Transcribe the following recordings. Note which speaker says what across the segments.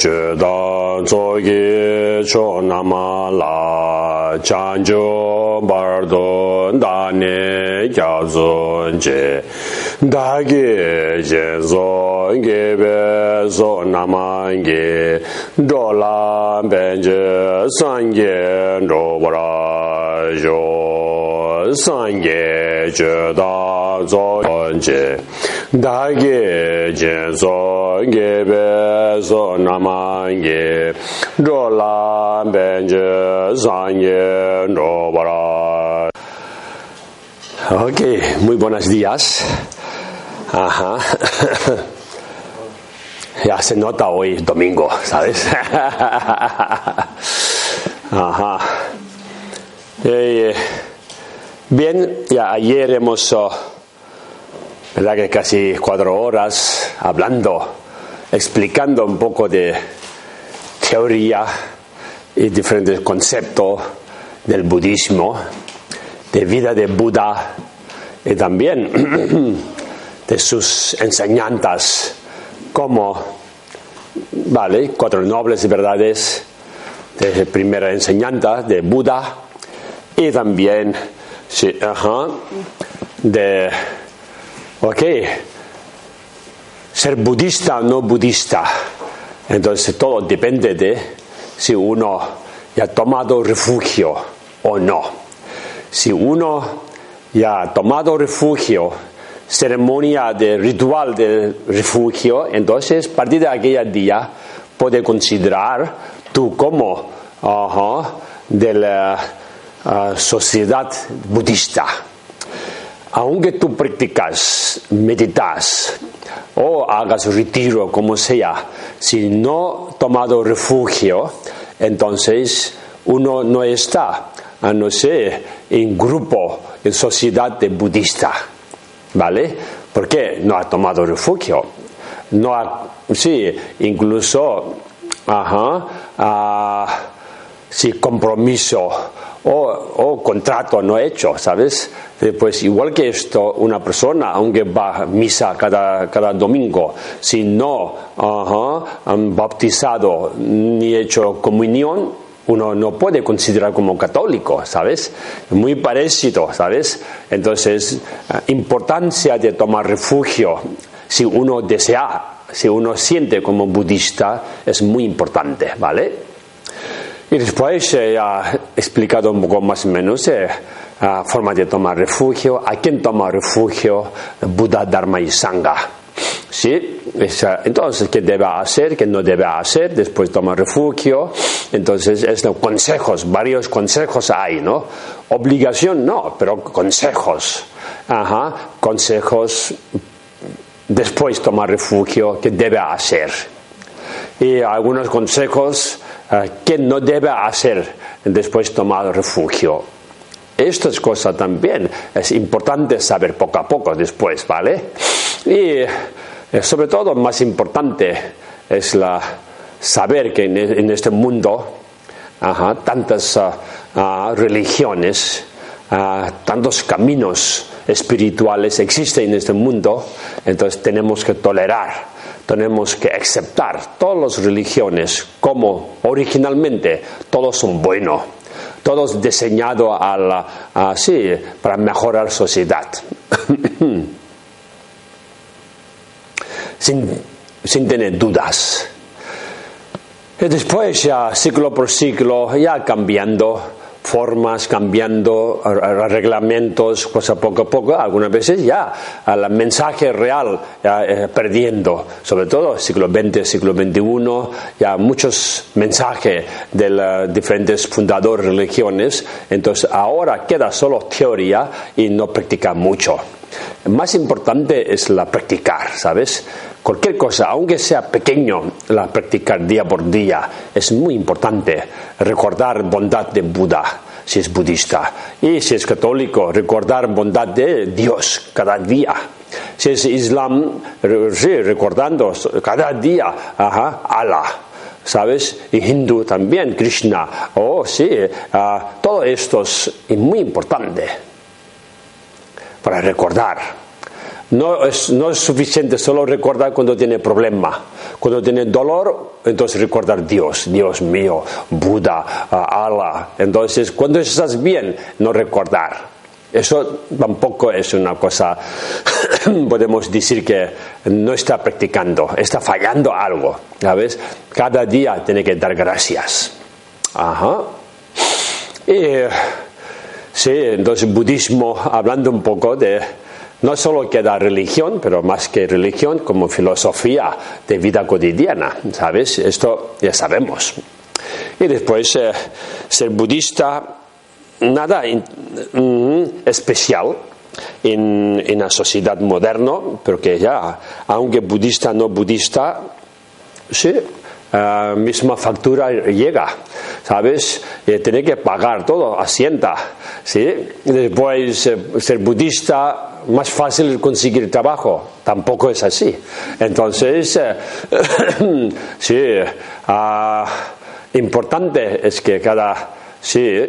Speaker 1: 觉得作业就那么啦，讲究巴多大呢要尊节，大个节说个别说那么个，多啦别就三个多不啦哟。Sangye che da zo je da ge je zo ge be ro la ben je zanye ro bara Ok, muy buenos días. Ajá. Ya se nota hoy domingo, ¿sabes? Ajá. Eh, bien, ya ayer hemos, oh, ¿verdad que casi cuatro horas hablando explicando un poco de teoría y diferentes conceptos del budismo, de vida de Buda y también de sus enseñanzas como, vale, cuatro nobles verdades de primera enseñanza de Buda y también, sí, ajá, de, ok, ser budista o no budista. Entonces todo depende de si uno ya ha tomado refugio o no. Si uno ya ha tomado refugio, ceremonia de ritual de refugio, entonces a partir de aquel día puede considerar tú como uh, de la uh, sociedad budista. Aunque tú practicas, meditas, o hagas retiro, como sea, si no tomado refugio, entonces uno no está, a no ser en grupo, en sociedad de budista, ¿vale? ¿Por qué no ha tomado refugio? No ha, sí, incluso, ajá, ah, sí, compromiso o, o, contrato no hecho, ¿sabes? Pues igual que esto, una persona, aunque va a misa cada, cada domingo, si no han bautizado ni hecho comunión, uno no puede considerar como católico, ¿sabes? Muy parecido, ¿sabes? Entonces, importancia de tomar refugio, si uno desea, si uno siente como budista, es muy importante, ¿vale? Y después eh, ha explicado un poco más o menos eh, la forma de tomar refugio, a quién toma refugio, Buda, Dharma y Sangha. ¿Sí? Entonces, ¿qué debe hacer? ¿Qué no debe hacer? Después toma refugio. Entonces, es consejos, varios consejos hay, ¿no? Obligación no, pero consejos. Ajá, consejos. Después toma refugio, ¿qué debe hacer? Y algunos consejos ¿Qué no debe hacer después de tomar refugio? Estas cosas también es importante saber poco a poco después, ¿vale? Y eh, sobre todo, más importante es la, saber que en, este mundo tantas ah, ah, religiones, ah, tantos caminos espirituales existen en este mundo, entonces tenemos que tolerar tenemos que aceptar todas las religiones como originalmente todos son buenos, todos diseñados a así para mejorar la sociedad. sin, sin tener dudas. Y después ya ciclo por ciclo, ya cambiando formas, cambiando reglamentos, cosa poco a poco, algunas veces ya el mensaje real ya, eh, perdiendo, sobre todo siglo XX, siglo XXI, ya muchos mensajes de los diferentes fundadores religiones, entonces ahora queda solo teoría y no practica mucho. Más importante es la practicar, ¿sabes? Cualquier cosa, aunque sea pequeño, la practicar día por día, es muy importante recordar bondad de Buda, si es budista. Y si es católico, recordar bondad de Dios cada día. Si es islam, sí, recordando cada día, ajá, Allah. ¿Sabes? Y hindú también, Krishna. Oh, sí, uh, todo esto es muy importante para recordar. No es, no es suficiente solo recordar cuando tiene problema. Cuando tiene dolor, entonces recordar Dios, Dios mío, Buda, Allah. Entonces, cuando estás bien, no recordar. Eso tampoco es una cosa, podemos decir que no está practicando, está fallando algo. ¿Sabes? Cada día tiene que dar gracias. Ajá. Sí, entonces budismo, hablando un poco de, no solo queda religión, pero más que religión, como filosofía de vida cotidiana, ¿sabes? Esto ya sabemos. Y después, eh, ser budista, nada mm, especial en, en, la sociedad moderna, porque ya, aunque budista no budista, sí, uh, misma factura llega, ¿sabes? Y tiene que pagar todo, asienta, ¿sí? Después, eh, ser budista, más fácil conseguir trabajo, tampoco es así. Entonces, eh, sí, uh, importante es que cada, sí,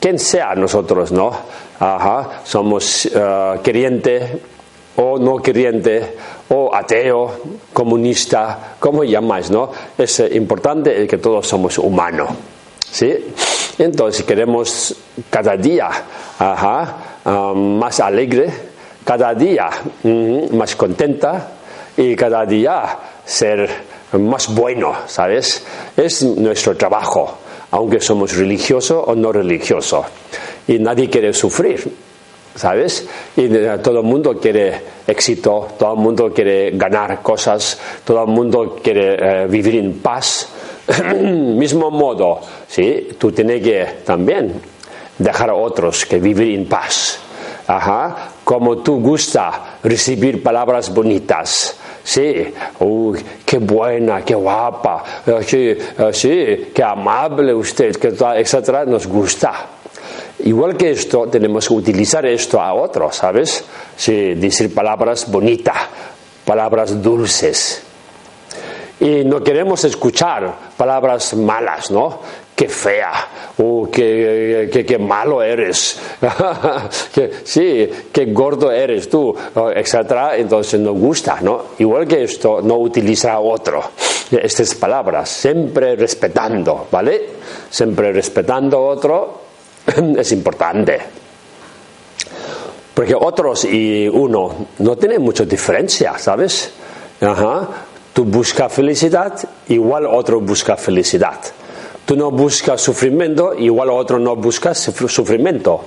Speaker 1: quien sea nosotros, ¿no? Ajá, somos uh, creyente o no creyente o ateo, comunista, como llamáis, ¿no? Es importante que todos somos humanos, ¿sí? Entonces queremos cada día más alegre, cada día más contenta y cada día ser más bueno, ¿sabes? Es nuestro trabajo, aunque somos religiosos o no religiosos. Y nadie quiere sufrir. ¿Sabes? Y todo el mundo quiere éxito, todo el mundo quiere ganar cosas, todo el mundo quiere eh, vivir en paz. Mismo modo, ¿sí? Tú tienes que también dejar a otros que vivir en paz. Ajá. Como tú gusta recibir palabras bonitas. Sí, uy, qué buena, qué guapa, sí, eh, sí, qué amable usted, etcétera, nos gusta. Igual que esto, tenemos que utilizar esto a otros, ¿sabes? Sí, decir palabras bonitas, palabras dulces. Y no queremos escuchar palabras malas, ¿no? Qué fea, o qué, qué, malo eres, sí, qué gordo eres tú, etcétera. Entonces nos gusta, ¿no? Igual que esto, no utiliza otro estas palabras, siempre respetando, ¿vale? Siempre respetando a otro es importante. Porque otros y uno no tienen mucha diferencia, ¿sabes? Ajá. Tú buscas felicidad, igual otro busca felicidad. Tú no buscas sufrimiento, igual otro no busca sufrimiento.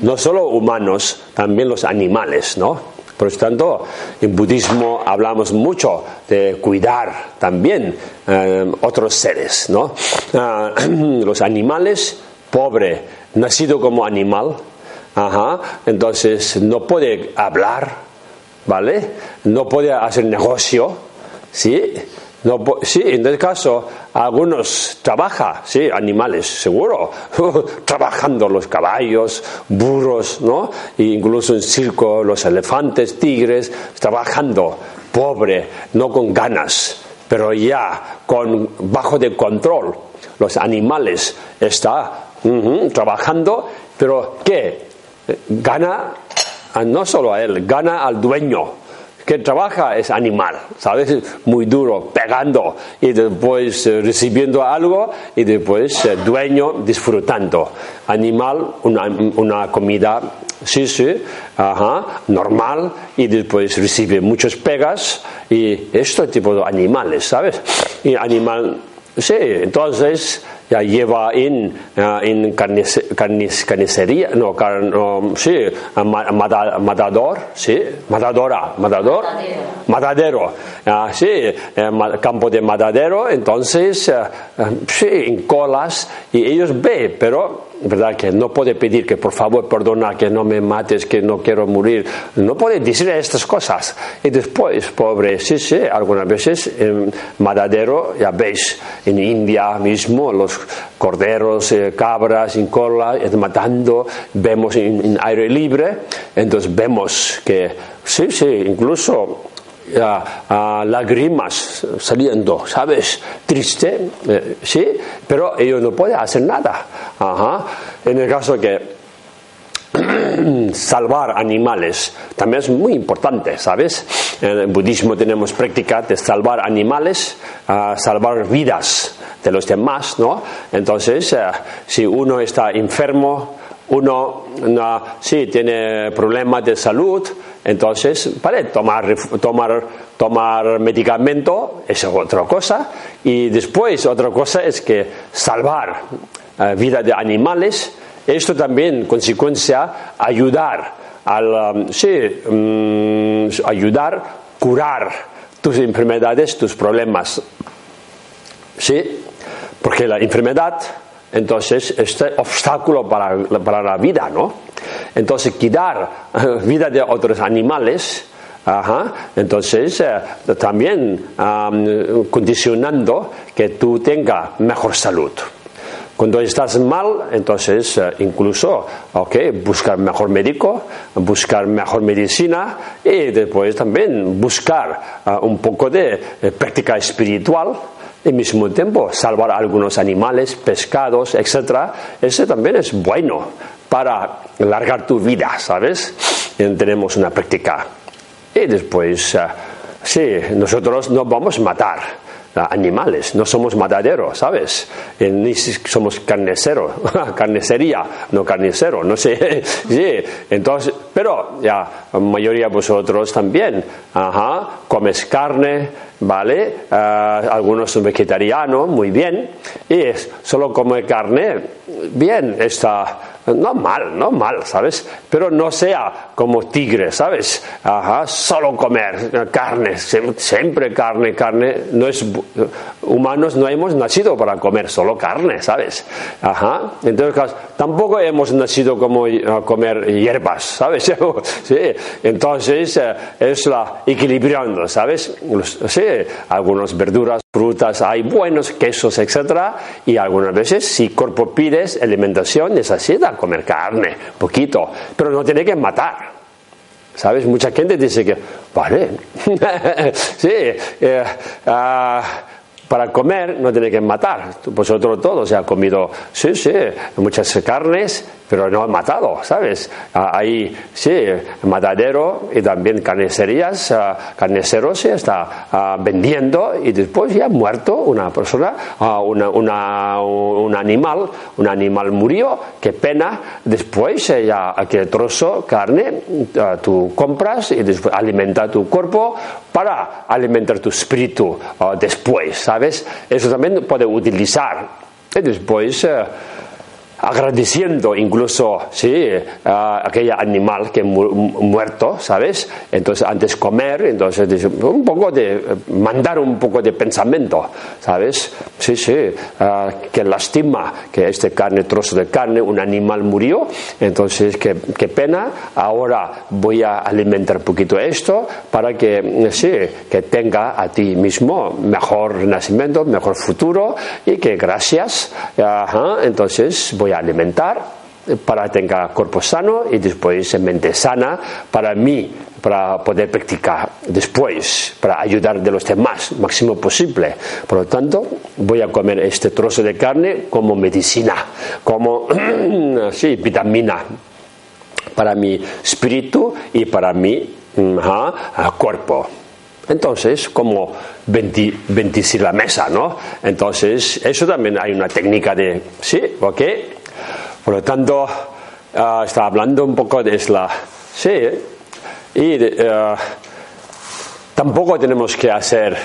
Speaker 1: No solo humanos, también los animales, ¿no? Por lo tanto, en budismo hablamos mucho de cuidar también eh, otros seres, ¿no? Ah, los animales, pobres, nacido como animal, ajá, entonces no puede hablar, ¿vale? No puede hacer negocio, ¿sí? No, sí, en este caso, algunos trabajan, sí, animales, seguro, trabajando los caballos, burros, ¿no? E incluso en circo, los elefantes, tigres, trabajando, pobre, no con ganas, pero ya con bajo de control. Los animales está trabajando, pero ¿qué? Gana no solo a él, gana al dueño. Que trabaja es animal, ¿sabes? Muy duro, pegando y después eh, recibiendo algo y después dueño disfrutando. Animal, una, una comida sí, sí, ajá, normal, y después recibe muchas pegas, y este tipo de animales, ¿sabes? Y animal, sí, entonces ya lleva en, uh, en carnice, carnice, carnicería, no, car, no sí, mata, matador, sí, matadora, matador, matadero, uh, sí, eh, campo de matadero, entonces, uh, sí, en colas, y ellos ven, pero ¿verdad? Que no puede pedir que por favor perdona, que no me mates, que no quiero morir. No puede decir estas cosas. Y después, pobre, sí, sí, algunas veces en Matadero, ya veis, en India mismo, los corderos, eh, cabras, en cola, matando, vemos en, en aire libre, entonces vemos que, sí, sí, incluso a, lágrimas saliendo, ¿sabes? Triste, eh, sí, pero ellos no pueden hacer nada. Ajá. En el caso que salvar animales también es muy importante, ¿sabes? En el budismo tenemos práctica de salvar animales, salvar vidas de los demás, ¿no? Entonces, eh, si uno está enfermo, uno no, sí tiene problemas de salud, entonces, vale, tomar, tomar, tomar medicamento es otra cosa. Y después, otra cosa es que salvar eh, vida de animales, esto también, consecuencia, ayudar al, um, sí, um, ayudar, curar tus enfermedades, tus problemas. ¿Sí? Porque la enfermedad, entonces, es obstáculo para, para la vida, ¿no? Entonces, quitar eh, vida de otros animales, entonces eh, también condicionando que tú tengas mejor salud. Cuando estás mal, entonces eh, incluso, ok, buscar mejor médico, buscar mejor medicina y después también buscar un poco de práctica espiritual al mismo tiempo salvar algunos animales, pescados, etc. Ese también es bueno para alargar tu vida, ¿sabes? tenemos una práctica. Y después, uh, sí, nosotros no vamos a matar animales, no somos mataderos, ¿sabes? Ni somos carniceros, carnicería, no carnicero, no sé, sí, entonces, pero ya, la mayoría de vosotros también, ajá, comes carne, ¿vale? Uh, algunos son vegetarianos, muy bien, y solo comer carne, bien, está no mal, no mal, ¿sabes? Pero no sea como tigre, ¿sabes? Ajá, solo comer carne, siempre carne, carne. No es, humanos no hemos nacido para comer solo carne, ¿sabes? Ajá, entonces tampoco hemos nacido como eh, comer hierbas, ¿sabes? sí, entonces eh, es la equilibrando, ¿sabes? Sí, algunas verduras frutas, hay buenos quesos, etcétera, y algunas veces si cuerpo pides alimentación necesita comer carne, poquito, pero no tiene que matar. ¿Sabes? Mucha gente dice que, vale, sí, eh, uh, para comer no tiene que matar. Vosotros todos se ha comido, sí, sí, muchas carnes, pero no ha matado, ¿sabes? Hay, sí, matadero y también carnicerías, carniceros se está vendiendo y después ya ha muerto una persona, una, una, un animal, un animal murió, qué pena, después ya aquel trozo carne tú compras y después alimenta tu cuerpo para alimentar tu espíritu después, ¿sabes? Eso también puede utilizar. Y después eh, agradeciendo incluso sí, a aquel animal que muerto, ¿sabes? Entonces antes comer, entonces un poco de mandar un poco de pensamiento, ¿sabes? Sí, sí, uh, que lastima que este carne, trozo de carne, un animal murió, entonces qué, qué pena, ahora voy a alimentar un poquito esto para que sí, que tenga a ti mismo mejor nacimiento, mejor futuro y que gracias, uh, entonces voy a alimentar para que tenga cuerpo sano y después mente sana para mí, para poder practicar después, para ayudar de los demás máximo posible. Por lo tanto, voy a comer este trozo de carne como medicina, como sí, vitamina para mi espíritu y para mi cuerpo. Entonces, como bendecir la mesa, ¿no? Entonces, eso también hay una técnica de, sí, ¿ok? Por lo tanto, ah, está hablando un poco de la... Sí, y ah, tampoco tenemos que hacer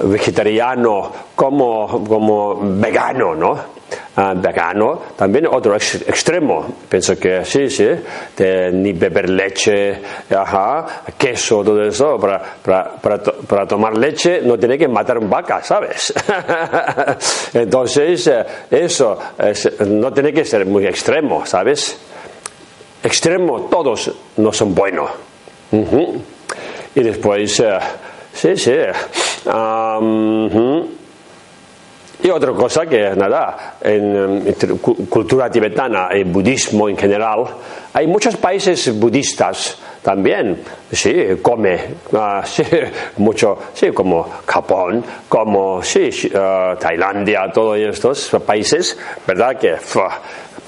Speaker 1: vegetariano como, como vegano, ¿no? Ah, vegano, también otro extremo. Pienso que sí, sí, ni beber leche, ajá, queso, todo eso, para, para, para, tomar leche no tiene que matar un vaca, ¿sabes? Entonces, eh, eso no tiene que ser muy extremo, ¿sabes? Extremo, todos no son buenos. Y después, eh, sí, sí. Y otra cosa que, nada, en, cultura tibetana y budismo en general, hay muchos países budistas también, sí, come, ah, sí, mucho, sí, como Japón, como, sí, uh, Tailandia, todos estos países, ¿verdad? Que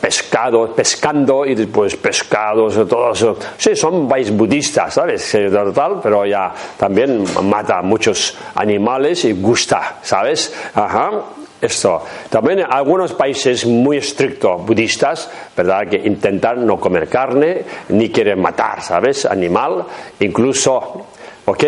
Speaker 1: pescado, pescando y después pescados, todo eso. Sí, son países budistas, ¿sabes? Total, pero ya también mata muchos animales y gusta, ¿sabes? Ajá. Esto. También en algunos países muy estrictos budistas, ¿verdad? Que intentan no comer carne, ni quieren matar, ¿sabes? Animal. Incluso, ok,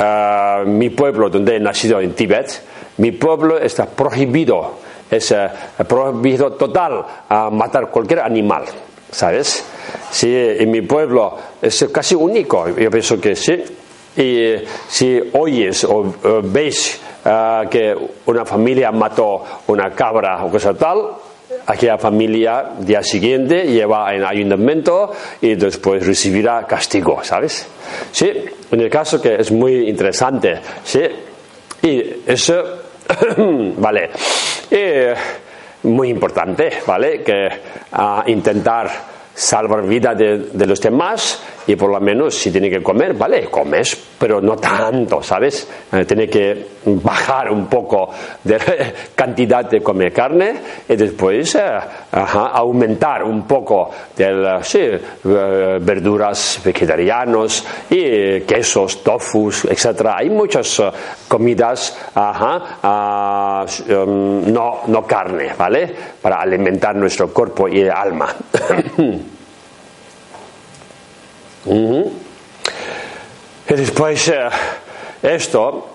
Speaker 1: uh, mi pueblo donde he nacido en Tíbet, mi pueblo está prohibido, es uh, prohibido total a matar cualquier animal, ¿sabes? Sí, en mi pueblo es casi único, yo pienso que sí. Y si oyes o uh, veis Ah, que una familia mató una cabra o cosa tal, aquella familia día siguiente lleva al ayuntamiento y después recibirá castigo, ¿sabes? Sí, en el caso que es muy interesante, sí, y eso, vale, y muy importante, ¿vale? Que uh, intentar salvar vida de, de los demás y por lo menos si tiene que comer, vale, comes, pero no tanto, ¿sabes? Eh, tiene que bajar un poco de cantidad de comer carne y después eh, aumentar un poco de sí, eh, verduras vegetarianos y quesos, tofus, etc. Hay muchas comidas ah, um, no, no carne, ¿vale? Para alimentar nuestro cuerpo y alma. Y después eh, esto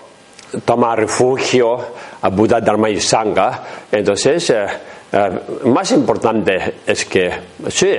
Speaker 1: toma refugio a Buda, Dharma y Sangha. Entonces, eh, eh, más importante es que, sí,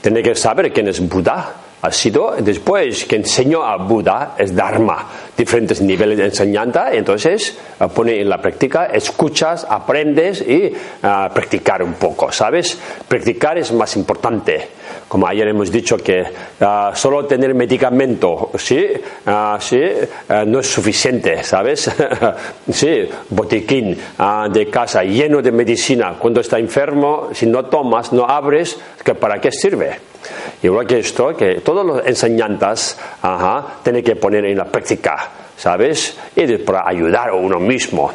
Speaker 1: tiene que saber quién es Buda. Ha sido después que enseñó a Buda es Dharma, diferentes niveles de enseñanza, entonces pone en la práctica, escuchas, aprendes y practicar un poco, ¿sabes? Practicar es más importante como ayer hemos dicho que ah, solo tener medicamento, sí, ah, sí ah, no es suficiente, ¿sabes? sí, botiquín de casa lleno de medicina. Cuando está enfermo, si no tomas, no abres, ¿para qué sirve? Igual que esto, que todas las enseñanzas ajá, tiene que poner en la práctica, ¿sabes? Y para ayudar a uno mismo.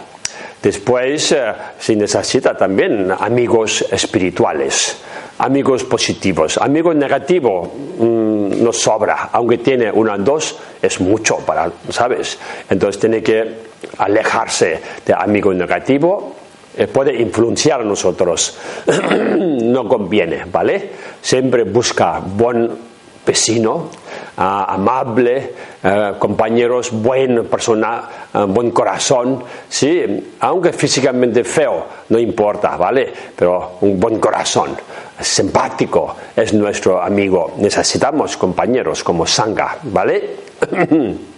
Speaker 1: Después eh, se necesita también amigos espirituales amigos positivos. Amigos negativos mm, no sobra, aunque tiene una dos, es mucho para, ¿sabes? Entonces tiene que alejarse de amigos negativos, eh, puede influenciar a nosotros, no conviene, ¿vale? Siempre busca buen vecino, ah, amable, ah, compañeros, buen persona, ah, buen corazón, sí, aunque físicamente feo, no importa, ¿vale? Pero un buen corazón, simpático, es nuestro amigo. Necesitamos compañeros como Sangha, ¿vale?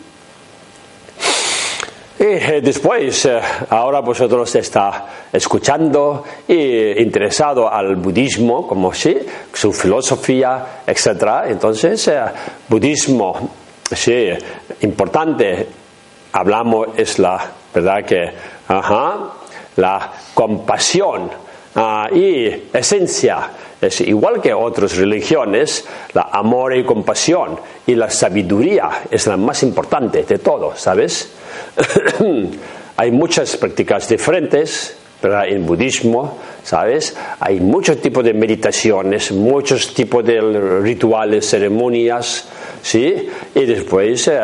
Speaker 1: Y eh, después, eh, ahora vosotros está escuchando y interesado al budismo, como sí, su filosofía, etc. Entonces, eh, budismo, sí, importante, hablamos, es la, ¿verdad? Que, ajá, la compasión ah, y esencia es igual que otras religiones, la amor y compasión y la sabiduría es la más importante de todo, ¿sabes? Hay muchas prácticas diferentes, pero en budismo, ¿sabes? Hay muchos tipos de meditaciones, muchos tipos de rituales, ceremonias, ¿sí? Y después, eh,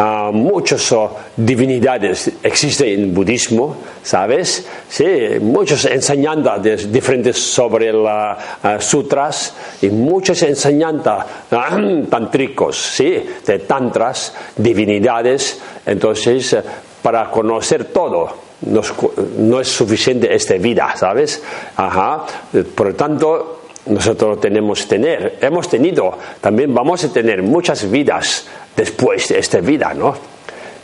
Speaker 1: ah, muchas oh, divinidades existen en budismo, ¿sabes? Sí, muchas enseñanzas diferentes sobre las ah, sutras y muchas enseñanzas ah, tantricos, ¿sí? De tantras, divinidades. Entonces, para conocer todo, no, es suficiente esta vida, ¿sabes? Ajá. Por lo tanto, nosotros tenemos tener, hemos tenido, también vamos a tener muchas vidas después de esta vida, ¿no?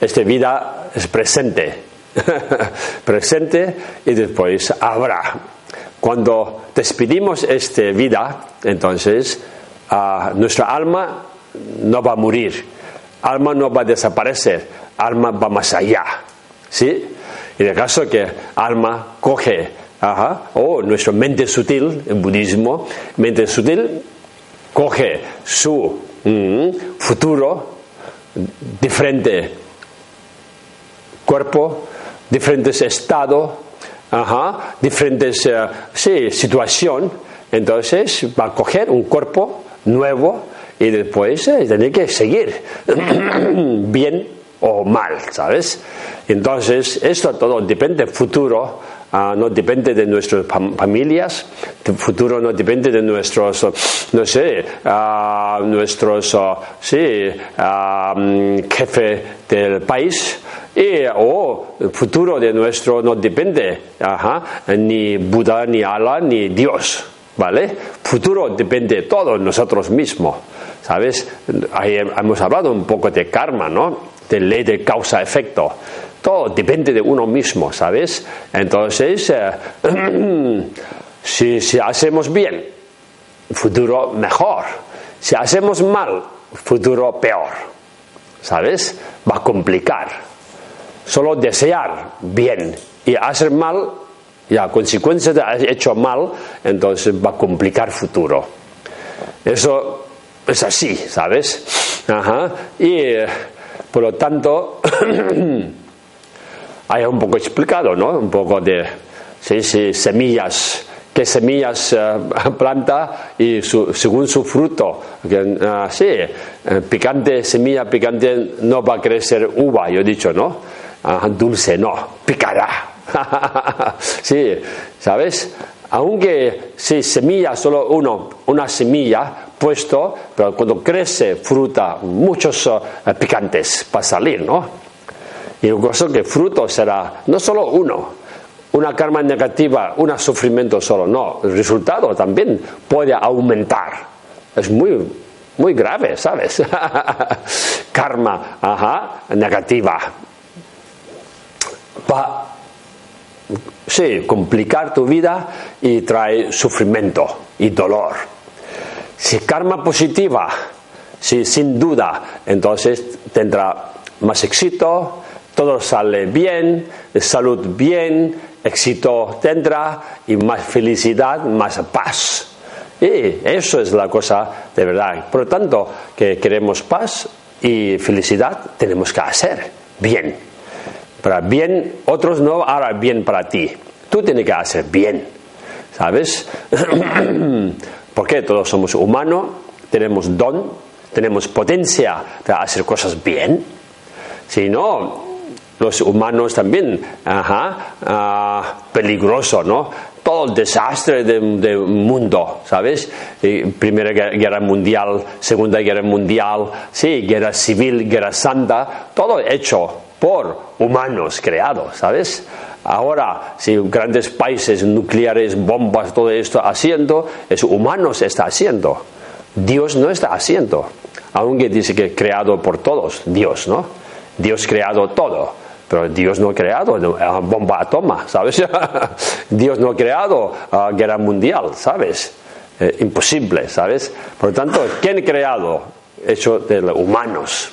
Speaker 1: Esta vida es presente, presente y después habrá. Cuando despedimos esta vida, entonces nuestra alma no va a morir, alma no va a desaparecer, alma va más allá, ¿sí? En el caso que alma coge, o nuestra mente sutil, en budismo, mente sutil coge su mm, futuro, diferente cuerpo, diferentes estados, diferentes uh, sí, situación, entonces va a coger un cuerpo nuevo y después eh, tiene que seguir bien o mal, ¿sabes? Entonces, esto todo depende del futuro, ah, no depende de nuestras familias, el futuro no depende de nuestros, no sé, uh, nuestros, uh, sí, jefe del país, o el futuro de nuestro no depende ni Buda, ni Allah, ni Dios, ¿vale? Futuro depende de todos nosotros mismos, ¿sabes? Ahí hemos hablado un poco de karma, ¿no? de ley de causa-efecto. Todo depende de uno mismo, ¿sabes? Entonces, eh, si, si hacemos bien, futuro mejor. Si hacemos mal, futuro peor. ¿Sabes? Va a complicar. Solo desear bien y hacer mal, y a consecuencia de haber hecho mal, entonces va a complicar futuro. Eso es así, ¿sabes? Ajá. Y eh, por lo tanto, hay un poco explicado, ¿no? Un poco de semillas, qué semillas eh, planta y según su fruto. Uh, sí, eh, picante, semilla picante no va a crecer uva, yo he dicho, ¿no? dulce no, picará. sí, ¿sabes? Aunque si semilla, solo uno, una semilla, puesto, pero cuando crece fruta, muchos eh, picantes para salir, ¿no? Y el caso que fruto será no solo uno, una karma negativa, un sufrimiento solo, no, el resultado también puede aumentar. Es muy, muy grave, ¿sabes? karma, ajá, negativa. Va, sí, complicar tu vida y trae sufrimiento y dolor. Si karma positiva, si sin duda, entonces tendrá más éxito, todo sale bien, salud bien, éxito tendrá y más felicidad, más paz. Y eso es la cosa de verdad. Por lo tanto, que queremos paz y felicidad, tenemos que hacer bien. Para bien, otros no hará bien para ti. Tú tienes que hacer bien. ¿Sabes? Porque todos somos humanos, tenemos don, tenemos potencia de hacer cosas bien. Si no, los humanos también, ajá, ah, peligroso, ¿no? Todo el desastre del mundo, ¿sabes? Primera Guerra Mundial, Segunda Guerra Mundial, sí, Guerra Civil, Guerra Santa, todo hecho por humanos creados, ¿sabes? Ahora, si grandes países nucleares, bombas, todo esto haciendo, es humano se está haciendo. Dios no está haciendo. Aunque dice que creado por todos, Dios, ¿no? Dios creado todo. Pero Dios no ha creado uh, bomba atoma, ¿sabes? Dios no ha creado uh, guerra mundial, ¿sabes? Eh, imposible, ¿sabes? Por lo tanto, ¿quién ha creado? Hecho de los humanos.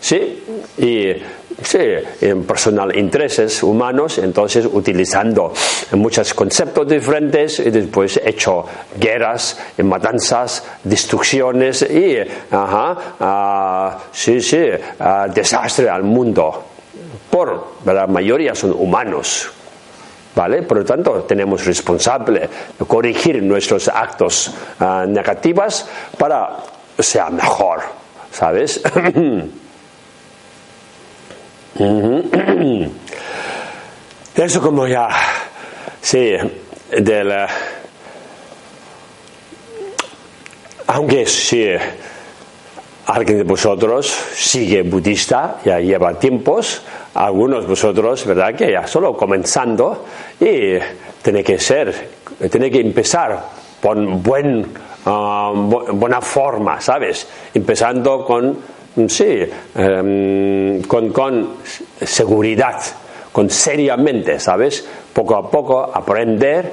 Speaker 1: ¿Sí? Y sí, en personal intereses humanos, entonces utilizando muchos conceptos diferentes y después hecho guerras, matanzas, destrucciones y, ajá, ah, sí, sí, ah, desastre al mundo. Por la mayoría son humanos. ¿Vale? Por lo tanto, tenemos responsable corregir nuestros actos uh, negativos para sea mejor, ¿sabes? Eso como ya, sí, del... eh, aunque si alguien de vosotros sigue budista, ya lleva tiempos, algunos vosotros, ¿verdad? Que ya solo comenzando y tiene que ser, tiene que empezar con buen, bu- buena forma, ¿sabes? Empezando con, sí, em, con, con seguridad, con seriamente, ¿sabes? Poco a poco aprender,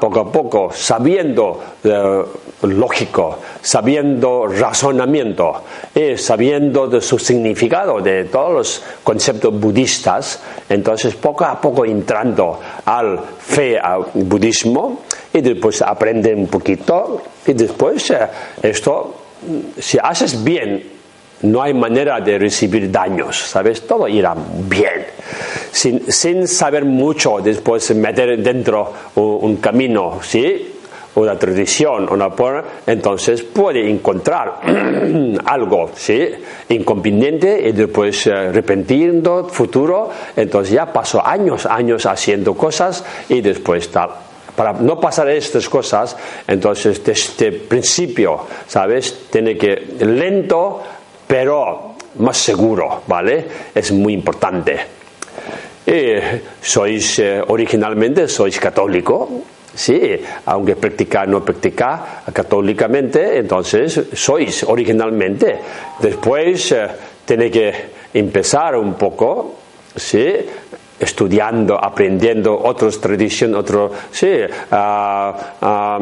Speaker 1: poco a poco sabiendo eh, lógico, sabiendo razonamiento y sabiendo de su significado de todos los conceptos budistas, entonces poco a poco entrando al fe al budismo y después aprende un poquito y después eh, esto, si haces bien no hay manera de recibir daños, ¿sabes? Todo irá bien. Sin, sin saber mucho, después meter dentro un, camino, ¿sí? Una tradición, una por- entonces puede encontrar algo, ¿sí? Inconveniente y después eh, futuro, entonces ya pasó años, años haciendo cosas y después tal para no pasar estas cosas, entonces desde el principio, ¿sabes? Tiene que lento, pero más seguro, ¿vale? Es muy importante. Sois eh, originalmente sois católico, sí, aunque practicar no practicar católicamente, entonces sois originalmente. Después eh, tiene que empezar un poco, sí, estudiando, aprendiendo otras tradiciones, otro, sí, ah,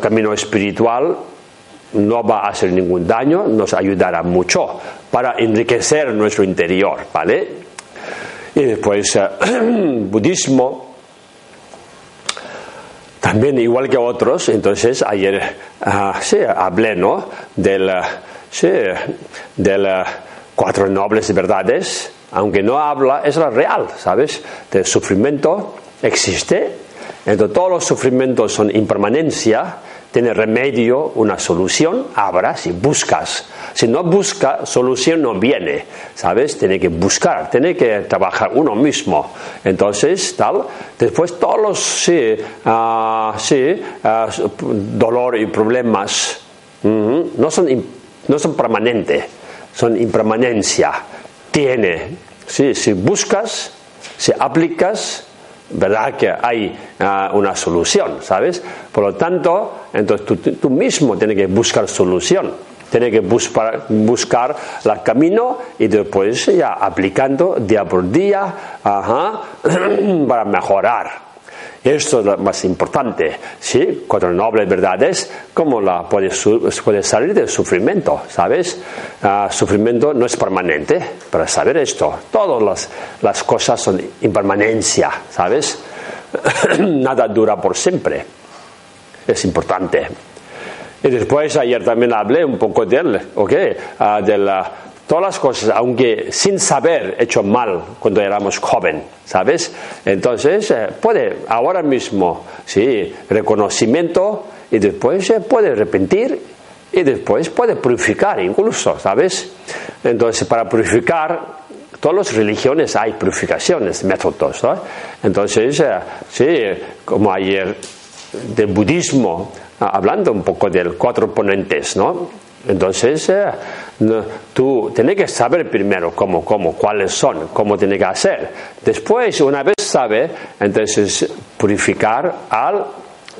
Speaker 1: camino espiritual, no va a hacer ningún daño, nos ayudará mucho para enriquecer nuestro interior, ¿vale? Y después, eh, budismo, también igual que otros, entonces ayer ah, sí, hablé, ¿no? Del, ah, sí, del ah, cuatro nobles verdades, aunque no habla, es la real, ¿sabes? Del sufrimiento existe, entonces todos los sufrimientos son impermanencia, tiene remedio, una solución, habrá si buscas. Si no busca, solución no viene, ¿sabes? Tiene que buscar, tiene que trabajar uno mismo. Entonces, tal, después todos los, sí, ah, sí, ah, dolor y problemas ujú, no, son, no son permanentes, son impermanencia. Tiene, sí, si buscas, si aplicas, ¿verdad? Que hay ah, una solución, ¿sabes? Por lo tanto, entonces tú, tú- mismo tienes que buscar solución, tienes que buscar, buscar el camino y después ya aplicando día por día para mejorar. Esto es lo más importante, ¿sí? Cuatro nobles verdades, ¿cómo la puedes, puedes salir del sufrimiento? ¿Sabes? Ah, sufrimiento no es permanente, para saber esto, todas las, las cosas son impermanencia, ¿sabes? Nada dura por siempre, es importante. Y después ayer también hablé un poco de él, ¿ok? Ah, de la- todas las cosas, aunque sin saber hecho mal cuando éramos joven, ¿sabes? Entonces eh, puede ahora mismo, sí, reconocimiento y después se puede arrepentir y después puede purificar incluso, ¿sabes? Entonces para purificar todas las religiones hay purificaciones, métodos, ¿no? Entonces, eh, sí, como ayer del budismo, hablando un poco de cuatro ponentes, ¿no? Entonces, eh, tú tienes que saber primero cómo, cómo, cuáles son, cómo tienes que hacer. Después, una vez sabe, entonces purificar al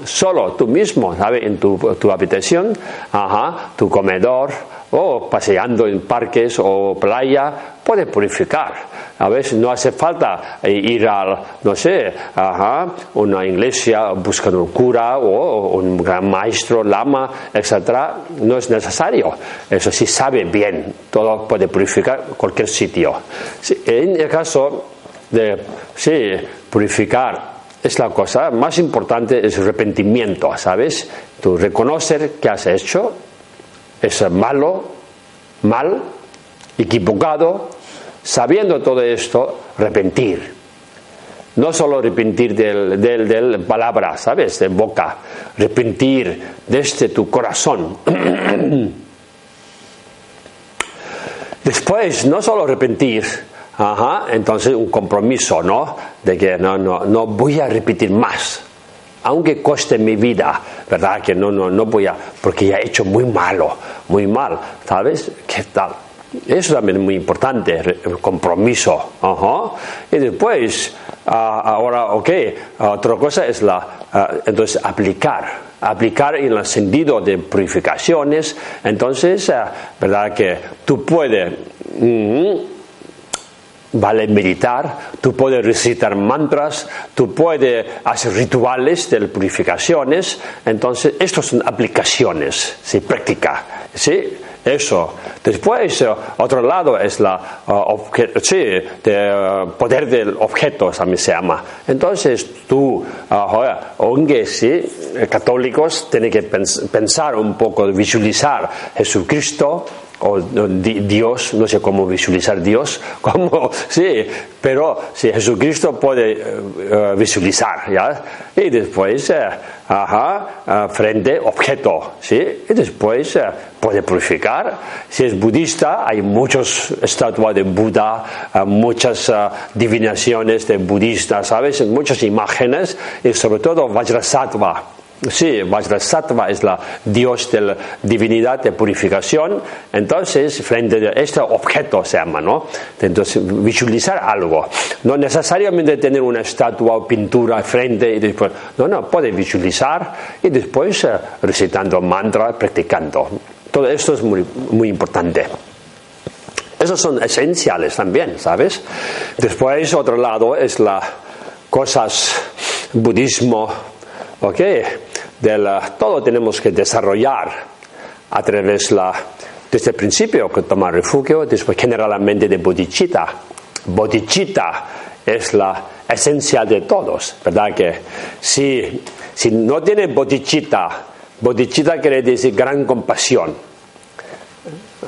Speaker 1: solo tú mismo, ¿sabes? En tu, tu habitación, ajá, tu comedor, o paseando en parques o playa, puedes purificar. A veces no hace falta eh, ir al, no sé, ajá, una iglesia, buscar un cura o un gran maestro, lama, etcétera. No es necesario. Eso sí sabe bien, todo puede purificar cualquier sitio. En el caso de, sí, purificar es la cosa más importante, es arrepentimiento, ¿sabes? Tú reconocer que has hecho, es malo, mal, equivocado, sabiendo todo esto, arrepentir. No solo arrepentir del, del, del palabra, ¿sabes? De boca, arrepentir desde tu corazón. Des- después, no solo arrepentir, ajá, entonces un compromiso, ¿no? De que no, no, no voy a repetir más, aunque coste mi vida, ¿verdad? Que no, no, no voy a, porque ya he hecho muy malo, muy mal, ¿sabes? ¿Qué tal? Eso también es muy importante, el compromiso. Y después, ah, ahora, ok, otra cosa es la, ah, entonces, aplicar. Aplicar en el sentido de purificaciones. Entonces, ah, ¿verdad? Que tú puedes. mm, vale meditar, tú puedes recitar mantras, tú puedes hacer rituales de purificaciones. Entonces, estos son aplicaciones, ¿sí? práctica. ¿sí? Eso. Después, eh, otro lado es la uh, sí, de, uh, poder del objeto, también se llama. Entonces, tú, joder, aunque sí, católicos, tienen que pens- pensar un poco, visualizar Jesucristo o Dios, no sé cómo visualizar Dios, como, sí, pero sí, Jesucristo puede eh, eh, visualizar, ¿ya? Y después, eh, ajá, eh, frente objeto, ¿sí? Y después puede purificar. Si es budista, hay muchas estatuas de Buda, muchas divinaciones de budistas, ¿sabes? Muchas imágenes y sobre todo Vajrasattva. Sí, Vajrasattva es la dios de la divinidad de purificación. Entonces, frente a este objeto se llama, ¿no? Entonces, visualizar algo. No necesariamente tener una estatua o pintura frente y después. No, no, puede visualizar y después eh, recitando mantra, practicando. Todo esto es muy, muy importante. Esos son esenciales también, ¿sabes? Después, otro lado es la cosas budismo, ¿ok? De la- todo tenemos que desarrollar a través la, desde el principio que toma refugio, después generalmente de bodhicitta. Bodhicitta es la esencia de todos, ¿verdad? Que si, si no tiene bodhicitta, bodhicitta quiere decir gran compasión.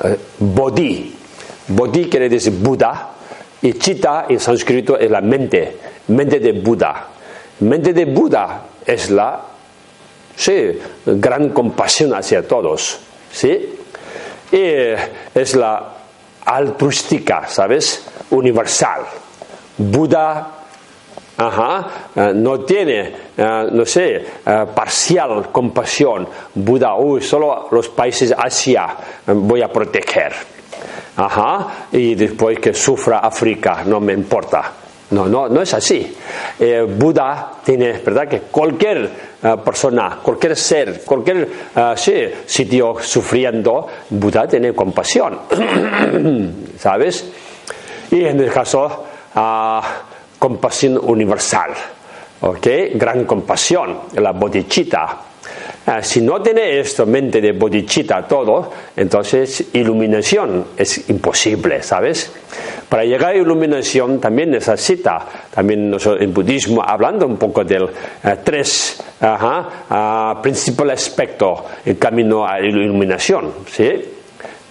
Speaker 1: Eh, Bodhi. Bodhi quiere decir Buda y Chitta en sánscrito es la mente, mente de Buda. Mente de Buda es la sí, gran compasión hacia todos, ¿sí? Y es la altruística, ¿sabes? Universal. Buda Ajá, eh, no tiene, eh, no sé, eh, parcial compasión. Buda, uy, solo los países Asia voy a proteger. Ajá, y después que sufra África, no me importa. No, no, no es así. Eh, Buda tiene, ¿verdad? Que cualquier eh, persona, cualquier ser, cualquier sí, sitio sufriendo, Buda tiene compasión. ¿Sabes? Y en el caso, ah, compasión universal, ¿ok? Gran compasión, la bodhicitta. Ah, si no tiene esto, mente de bodhicitta, todo, entonces iluminación es imposible, ¿sabes? Para llegar a iluminación también necesita, también nosotros en budismo, hablando un poco del eh, tres ajá, ah, principal aspectos, el camino a la iluminación, ¿sí?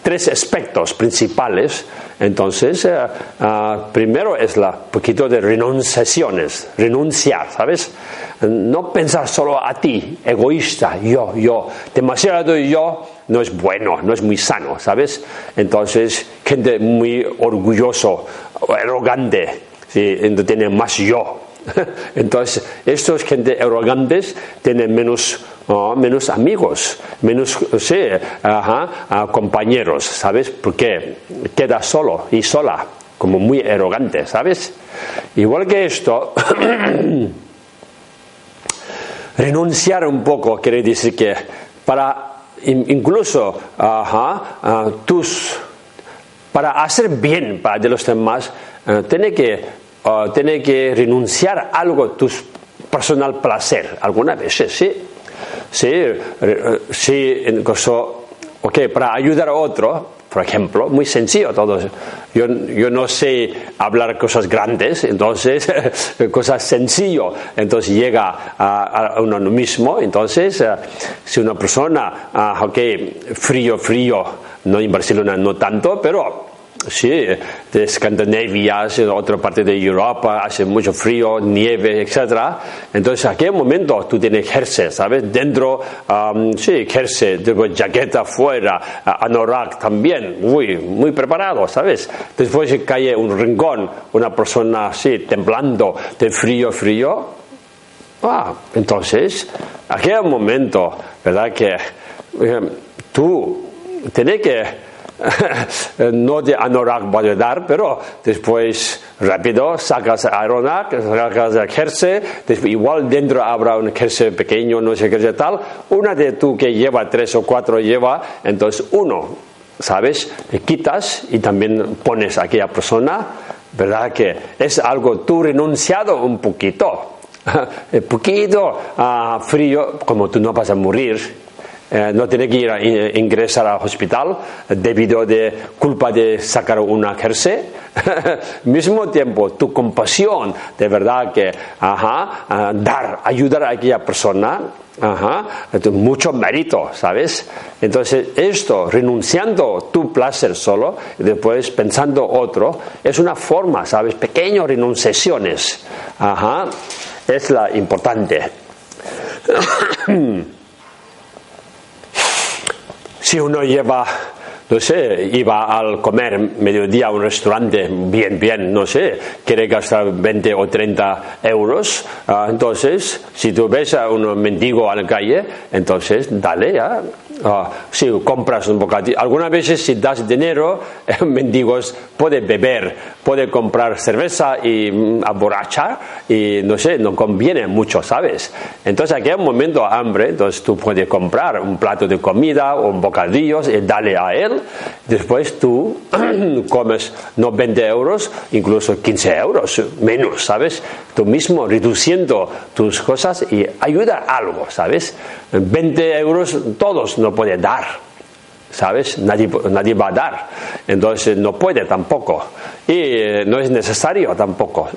Speaker 1: Tres aspectos principales. Entonces, eh, ah, primero es la poquito de renunciaciones, renunciar, ¿sabes? No pensar solo a ti, egoísta, yo, yo. Demasiado yo no es bueno, no es muy sano, ¿sabes? Entonces, gente muy orgulloso, arrogante, ¿sí? Tiene más yo. Entonces, estos gente arrogantes tienen menos, ah, menos amigos, menos sí, ajá, ah, compañeros, ¿sabes? Porque queda solo y sola, como muy arrogante, ¿sabes? Igual que esto, renunciar un poco quiere decir que para in- incluso ajá, ah, tus para hacer bien para de los demás, eh, tiene que, eh, tiene que renunciar algo, tu personal placer, algunas veces, sí. Sí, eh, sí, en caso, ok, para ayudar a otro, por ejemplo, muy sencillo todo. Yo, yo no sé hablar cosas grandes, entonces, cosas sencillo, entonces llega a, a uno mismo, entonces, eh, si una persona, ah, ok, frío, frío, no en Barcelona no tanto, pero sí, de Escandinavia, en otra parte de Europa, hace mucho frío, nieve, etcétera. Entonces, en aquel momento tú tienes jersey, ¿sabes? Dentro, um, sí, jersey, después jaqueta fuera, anorak también, muy, muy preparado, ¿sabes? Después cae un rincón, una persona así, temblando de frío, frío. Ah, entonces, aquel momento, ¿verdad? Que eh, tú tienes que no de anorak va a dar, pero después rápido sacas anorak, sacas el jersey, igual dentro habrá un jersey pequeño, no sé qué tal, una de tú que lleva tres o cuatro lleva, entonces uno, ¿sabes? Le quitas y también pones a aquella persona, ¿verdad? Que es algo tú renunciado un poquito, un poquito uh, frío, como tú no vas a morir, eh, no tiene que ir a ingresar al hospital debido de culpa de sacar una jersey. mismo tiempo, tu compasión, de verdad que, ajá, dar, ayudar a aquella persona, ajá, mucho mérito, ¿sabes? Entonces, esto, renunciando tu placer solo, después pensando otro, es una forma, ¿sabes? Pequeñas renunciaciones, ajá, es la importante. Si uno lleva, no sé, iba al comer mediodía a un restaurante, bien, bien, no sé, quiere gastar 20 o 30 euros, ah, entonces, si tú ves a un mendigo a la calle, entonces dale ya, Ah, si compras un bocadillo, algunas veces si das dinero, mendigos puede beber, puede comprar cerveza y mm, aborrachar y no sé, no conviene mucho, ¿sabes? Entonces aquí hay un momento de hambre, entonces tú puedes comprar un plato de comida o un bocadillo y darle a él, después tú comes no 20 euros, incluso 15 euros menos, ¿sabes? Tú mismo reduciendo tus cosas y ayuda algo, ¿sabes? 20 euros todos no puede dar, ¿sabes? Nadie, nadie va a dar, entonces no puede tampoco y eh, no es necesario tampoco.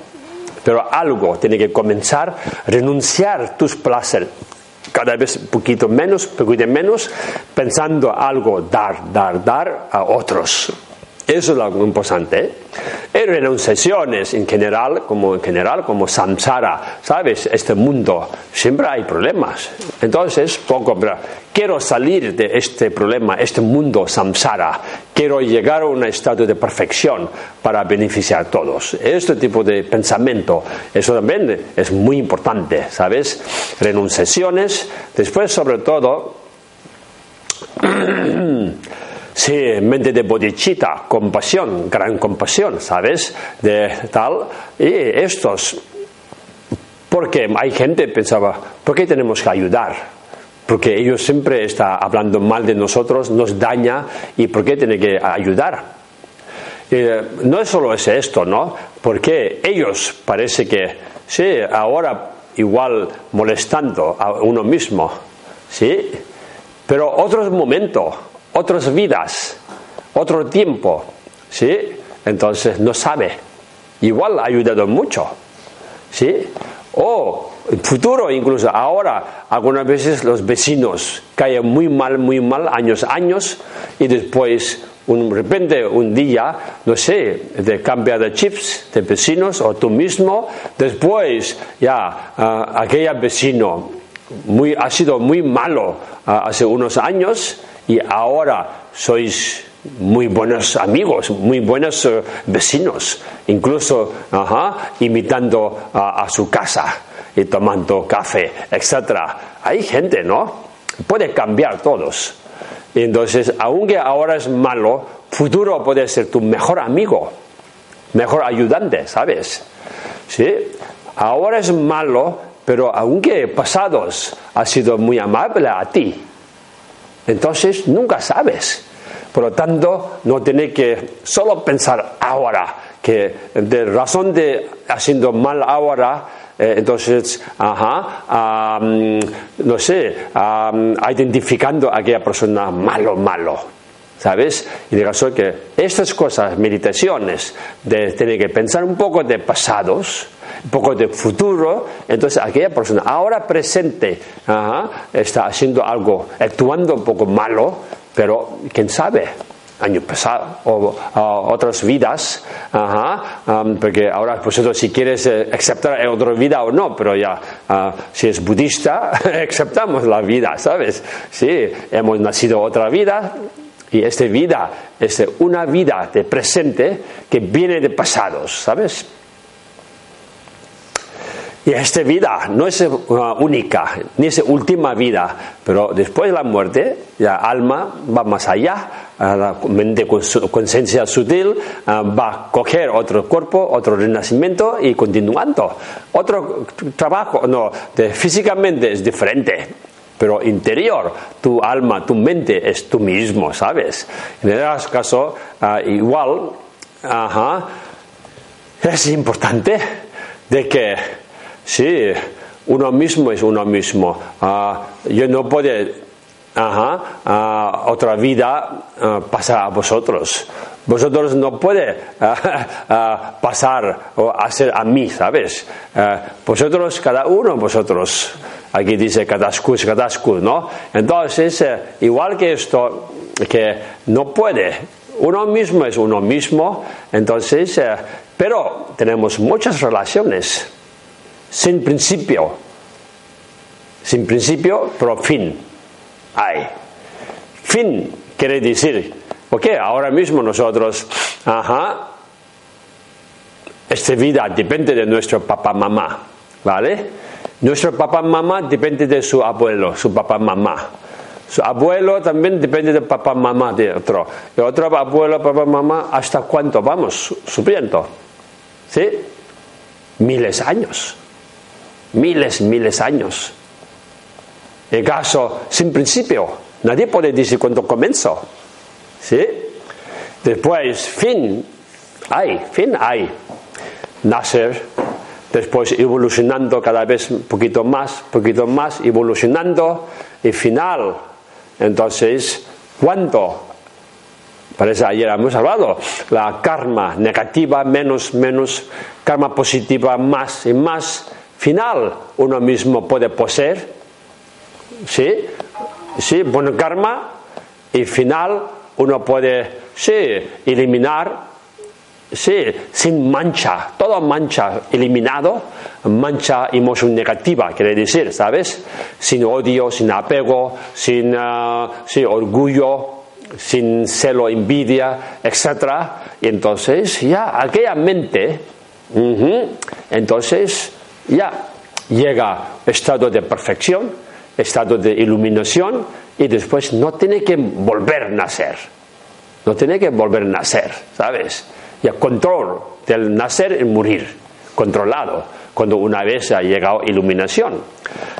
Speaker 1: Pero algo tiene que comenzar, renunciar tus placeres cada vez poquito menos, poquito menos, pensando algo dar, dar, dar a otros. Eso es lo importante. ¿eh? En renunciaciones en general, como en general, como samsara, ¿sabes? Este mundo siempre hay problemas. Entonces, poco, pero quiero salir de este problema, este mundo samsara. Quiero llegar a un estado de perfección para beneficiar a todos. Este tipo de pensamiento, eso también es muy importante, ¿sabes? Renunciaciones. Después, sobre todo, Sí, mente de bodhicitta, compasión, gran compasión, ¿sabes? De tal. Y estos, porque hay gente que pensaba, ¿por qué tenemos que ayudar? Porque ellos siempre están hablando mal de nosotros, nos daña, ¿y por qué tiene que ayudar? no es solo ese esto, ¿no? Porque ellos parece que, sí, ahora igual molestando a uno mismo, ¿sí? Pero otros momentos otras vidas, otro tiempo, ¿sí? Entonces no sabe. Igual ha ayudado mucho, ¿sí? O en futuro, incluso ahora, algunas veces los vecinos caen muy mal, muy mal, años, años, y después, un, de repente, un día, no sé, de cambiar de chips de vecinos o tú mismo, después ya uh, aquel vecino muy, ha sido muy malo uh, hace unos años, y ahora sois muy buenos amigos, muy buenos eh, vecinos, incluso imitando a, su casa y tomando café, etc. Hay gente, ¿no? Puede cambiar todos. Entonces, aunque ahora es malo, futuro puede ser tu mejor amigo, mejor ayudante, ¿sabes? ¿Sí? Ahora es malo, pero aunque pasados ha sido muy amable a ti, entonces nunca sabes. Por lo tanto, no tiene que solo pensar ahora, que de razón de haciendo mal ahora, eh, entonces, ajá, no sé, identificando a aquella persona malo, malo. ¿Sabes? Y de caso que estas cosas, meditaciones, de que pensar un poco de pasados, un poco de futuro, entonces aquella persona ahora presente está haciendo algo, actuando un poco malo, pero quién sabe, año pasado o otras vidas, porque ahora vosotros si quieres eh, aceptar otra vida o no, pero ya ah, si es budista, aceptamos la vida, ¿sabes? Sí, hemos nacido otra vida, y esta vida es una vida de presente que viene de pasados, ¿sabes? Y esta vida no es única, ni es última vida, pero después de la muerte, la alma va más allá, la mente con conciencia sutil va a coger otro cuerpo, otro renacimiento y continuando. Otro trabajo, no, físicamente es diferente, pero interior, tu alma, tu mente es tú mismo, ¿sabes? En este caso, ah, igual, es importante de que, sí, uno mismo es uno mismo. Ah, yo no puedo ajá, otra vida pasar a vosotros. Vosotros no puede pasar o hacer a mí, ¿sabes? vosotros, cada uno, vosotros Aquí dice Kadaskus, Kadaskus, ¿no? Entonces, eh, igual que esto, que no puede, uno mismo es uno mismo, entonces, eh, pero tenemos muchas relaciones sin principio, sin principio, pero fin hay. Fin quiere decir, ok, ahora mismo nosotros, ajá, esta vida depende de nuestro papá, mamá, ¿vale? Nuestro papá mamá depende de su abuelo, su papá mamá. Su abuelo también depende de papá mamá de otro. Y otro abuelo, papá mamá, ¿hasta cuánto vamos subiendo? ¿Sí? Miles años. Miles, miles años. En caso, sin principio, nadie puede decir cuándo comenzó. ¿Sí? Después, fin, hay, fin hay. Nacer, después evolucionando cada vez un poquito más, poquito más, evolucionando y final. Entonces, ¿cuánto? Parece ayer hemos hablado, la karma negativa menos, menos, karma positiva más y más. Final, uno mismo puede poseer, ¿sí? Sí, buen karma y final uno puede, sí, eliminar Sí, sin mancha, toda mancha eliminado, mancha emoción negativa, quiere decir, ¿sabes? Sin odio, sin apego, sin, uh, orgullo, sin celo, envidia, etc. Y entonces ya aquella mente, entonces ya llega estado de perfección, estado de iluminación y después no tiene que volver a nacer. No tiene que volver a nacer, ¿sabes? y el control del nacer y morir, controlado, cuando una vez ha llegado iluminación.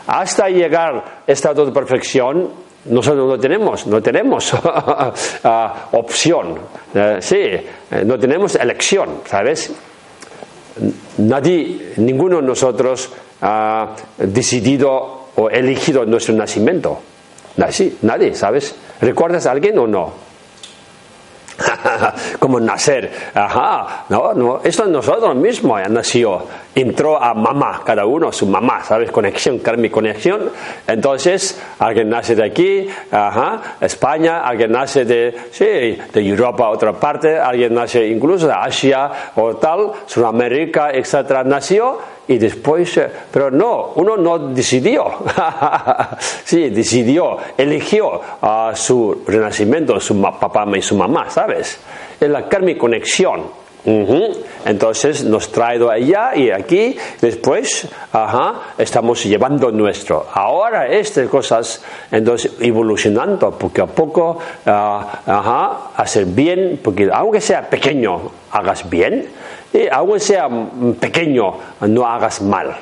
Speaker 1: Hasta llegar estado de perfección, nosotros no tenemos, no tenemos ah, opción, eh, sí, eh, no tenemos elección, ¿sabes? Nadie, ninguno de nosotros ha decidido o elegido nuestro nacimiento. Nadie, nadie, ¿sabes? ¿Recuerdas a alguien o no? como nacer. Ajá, no, no, esto nosotros mismos ya nació. Entró a mamá, cada uno su mamá, ¿sabes? Conexión, mi conexión. Entonces, alguien nace de aquí, ajá, España, alguien nace de, sí, de Europa, otra parte, alguien nace incluso de Asia o tal, Sudamérica, etcétera, nació y después, pero no, uno no decidió, sí, decidió, eligió a su renacimiento, su papá y su mamá, ¿sabes? Es la karma conexión. Entonces nos traído allá y aquí, después, ajá, estamos llevando nuestro. Ahora estas cosas, entonces evolucionando poco a poco, ah, ajá, hacer bien, porque aunque sea pequeño, hagas bien y aunque sea pequeño, no hagas mal.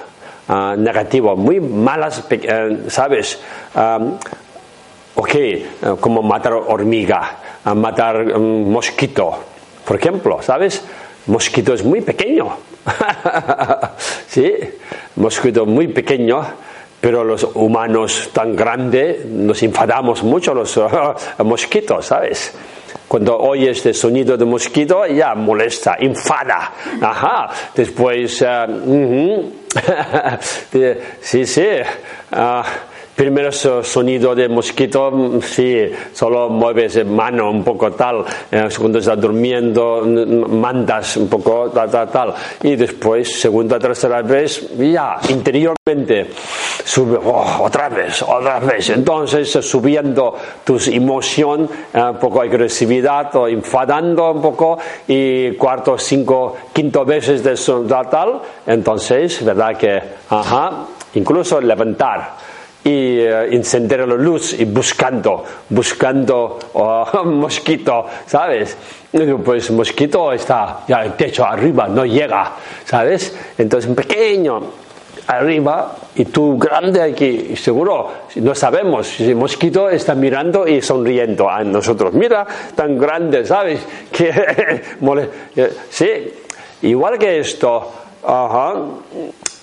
Speaker 1: Ah, negativo, muy malas, eh, ¿sabes? ok, eh, como matar hormiga, matar um, mosquito, por ejemplo, ¿sabes? Mosquito es muy pequeño. ¿Sí? Mosquito muy pequeño, pero los humanos tan grandes nos enfadamos mucho los mosquitos, ¿sabes? Cuando oyes este sonido de mosquito, ya molesta, enfada. Ajá. Después, uh, sí, sí. Primero sonido de mosquito, mm, sí, solo mueves mano un poco tal, eh, cuando estás durmiendo, mandas un poco tal, tal. Y después, segunda, tercera vez, ya, interiormente, sube, oh, otra vez, otra vez. Entonces, subiendo tu emoción, eh, un poco agresividad o enfadando un poco, y cuarto, cinco, quinto veces de tal, tal. Entonces, ¿verdad que, ajá, incluso levantar y eh, encender la luz y buscando, buscando oh, mosquito, ¿sabes? Pues mosquito está ya el techo arriba, no llega, ¿sabes? Entonces pequeño arriba y tú grande aquí, seguro, no sabemos si mosquito está mirando y sonriendo a nosotros. Mira, tan grande, ¿sabes? Que, eh, sí, igual que esto,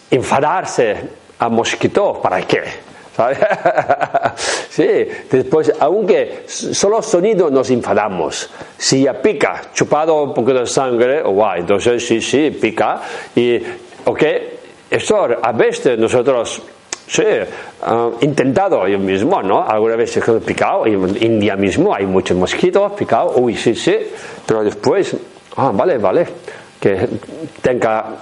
Speaker 1: enfadarse a mosquito, ¿para qué? sí, después, aunque solo sonido nos enfadamos. Si ya pica, chupado un poco de sangre, oh, wow, entonces sí, sí, pica. Y, ok, esto a veces nosotros Sí, uh, intentado yo mismo, ¿no? Alguna vez he picado, en India mismo hay muchos mosquitos picado, uy, sí, sí, pero después, ah, vale, vale, que tenga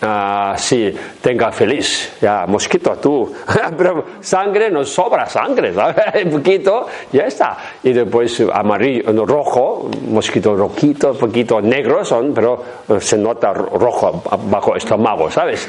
Speaker 1: Ah, sí, tenga feliz. Ya, mosquito, tú. Pero sangre, nos sobra sangre, ¿sabes? Un poquito, ya está. Y después amarillo, rojo, mosquito roquito, un poquito negro son, pero eh, se nota rojo bajo estómago, ¿sabes?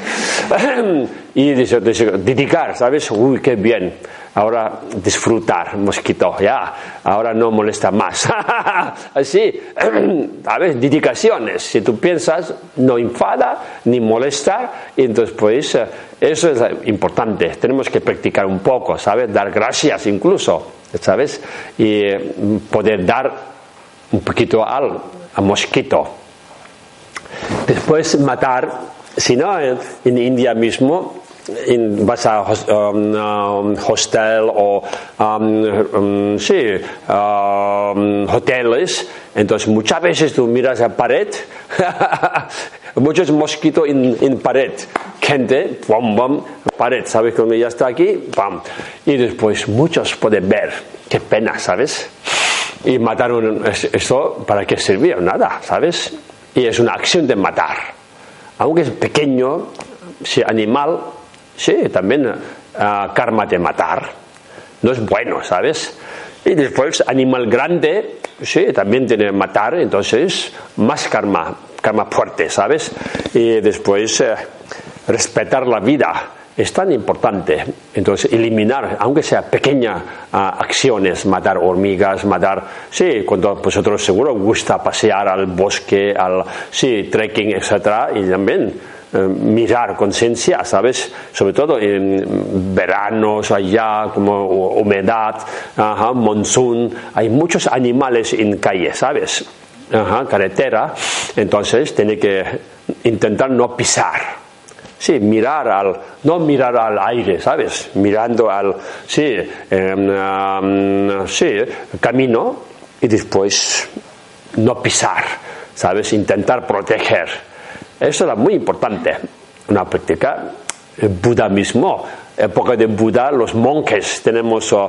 Speaker 1: y dice, dedicar, ¿sabes? Uy, qué bien ahora disfrutar, mosquito, ya, ahora no molesta más. Así, a ver, dedicaciones, si tú piensas, no enfada ni molesta, y entonces pues eh, eso es importante, tenemos que practicar un poco, ¿sabes? Dar gracias incluso, ¿sabes? Y eh, poder dar un poquito al, al mosquito. Después matar, si no, en India mismo, in, vas a um, um, hostel o um, sí, hoteles, entonces muchas veces tú miras a pared, muchos mosquitos en, pared, gente, pum, pum, pared, ¿sabes? Cuando ya está aquí, pam, y después muchos pueden ver, qué pena, ¿sabes? Y mataron esto, ¿para qué sirvió? Nada, ¿sabes? Y es una acción de matar. Aunque es pequeño, si animal, Sí, también uh, karma de matar. No es bueno, ¿sabes? Y después, animal grande, sí, también tiene matar, entonces más karma, karma fuerte, ¿sabes? Y después, eh, respetar la vida es tan importante. Entonces, eliminar, aunque sea pequeñas ah, acciones, matar hormigas, matar, sí, cuando vosotros seguro gusta pasear al bosque, al, sí, trekking, etcétera, y también eh, mirar conciencia, ¿sabes? Sobre todo en veranos allá, como humedad, monzón, hay muchos animales en calle, ¿sabes? Ajá, carretera, entonces tiene que intentar no pisar. Sí, mirar al, no mirar al aire, ¿sabes? Mirando al, sí, em, sí, camino y después no pisar, ¿sabes? Intentar proteger. Eso era muy importante, una práctica. El Buda mismo, época de Buda, los monjes tenemos uh,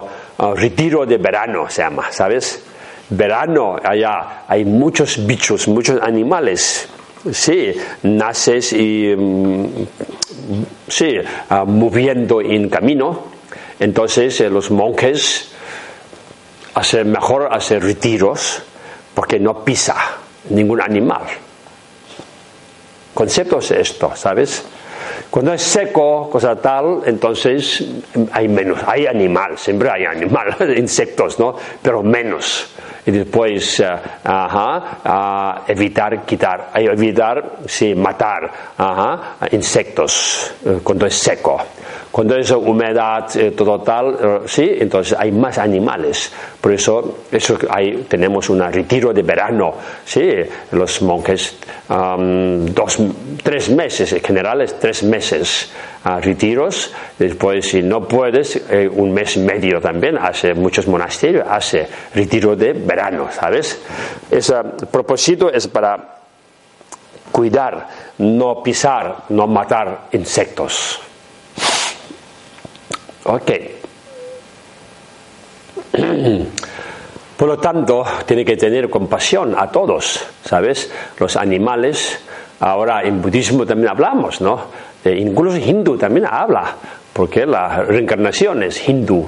Speaker 1: retiro de verano, se llama, ¿sabes? Verano, allá hay muchos bichos, muchos animales. Sí, naces y mm, sí, uh, moviendo en camino. Entonces eh, los monjes hacen mejor hacer retiros porque no pisa ningún animal concepto es esto, ¿sabes? Cuando es seco, cosa tal, entonces hay menos, hay animal, siempre hay animal, insectos, ¿no? Pero menos. Y después, uh, ajá, uh, evitar quitar, evitar, sí, matar, ajá, insectos, uh, cuando es seco. Cuando es humedad eh, total, eh, sí, entonces hay más animales. Por eso, eso hay, tenemos un retiro de verano. Sí, los monjes, dos, tres meses, en general es tres meses a retiros. Después, si no puedes, eh, un mes y medio también. Hace muchos monasterios, hace retiro de verano, ¿sabes? Ese propósito es para cuidar, no pisar, no matar insectos. Ok, Por lo tanto, tiene que tener compasión a todos, ¿sabes? Los animales, ahora en budismo también hablamos, ¿no? Eh, incluso hindú también habla, porque la reencarnación es hindú.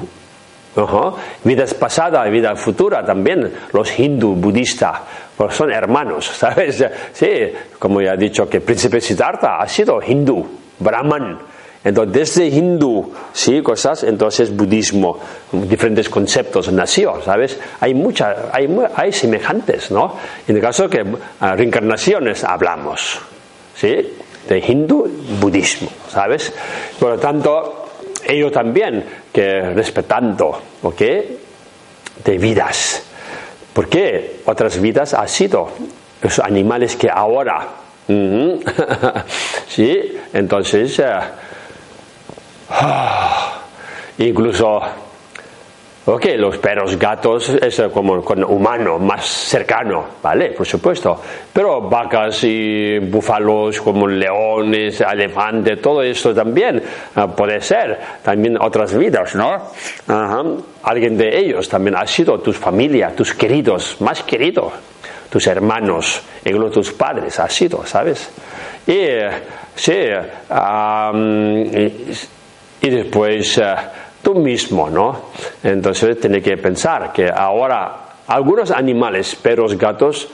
Speaker 1: Vidas pasadas, vida futura también, los hindú budistas, pues son hermanos, ¿sabes? Sí, como ya he dicho que príncipe Siddhartha ha sido hindú, brahman, entonces, desde hindú, sí, cosas, entonces budismo, diferentes conceptos nació, ¿sabes? Hay muchas, hay, hay semejantes, ¿no? En el caso que ah, reencarnaciones hablamos, ¿sí? De hindú, budismo, ¿sabes? Por lo tanto, ellos también, que respetando, ¿ok? De vidas. ¿Por qué otras vidas han sido los animales que ahora, ¿sí? Entonces, eh, Incluso, ok, los perros, gatos, es como con humano, más cercano, ¿vale? Por supuesto. Pero vacas y búfalos como leones, elefantes, todo esto también ah, puede ser. También otras vidas, ¿no? Alguien de ellos también ha sido tu familia, tus queridos, más queridos, tus hermanos, incluso tus padres, ha sido, ¿sabes? Y sí, y después eh, tú mismo, ¿no? Entonces tienes que pensar que ahora algunos animales, perros, gatos,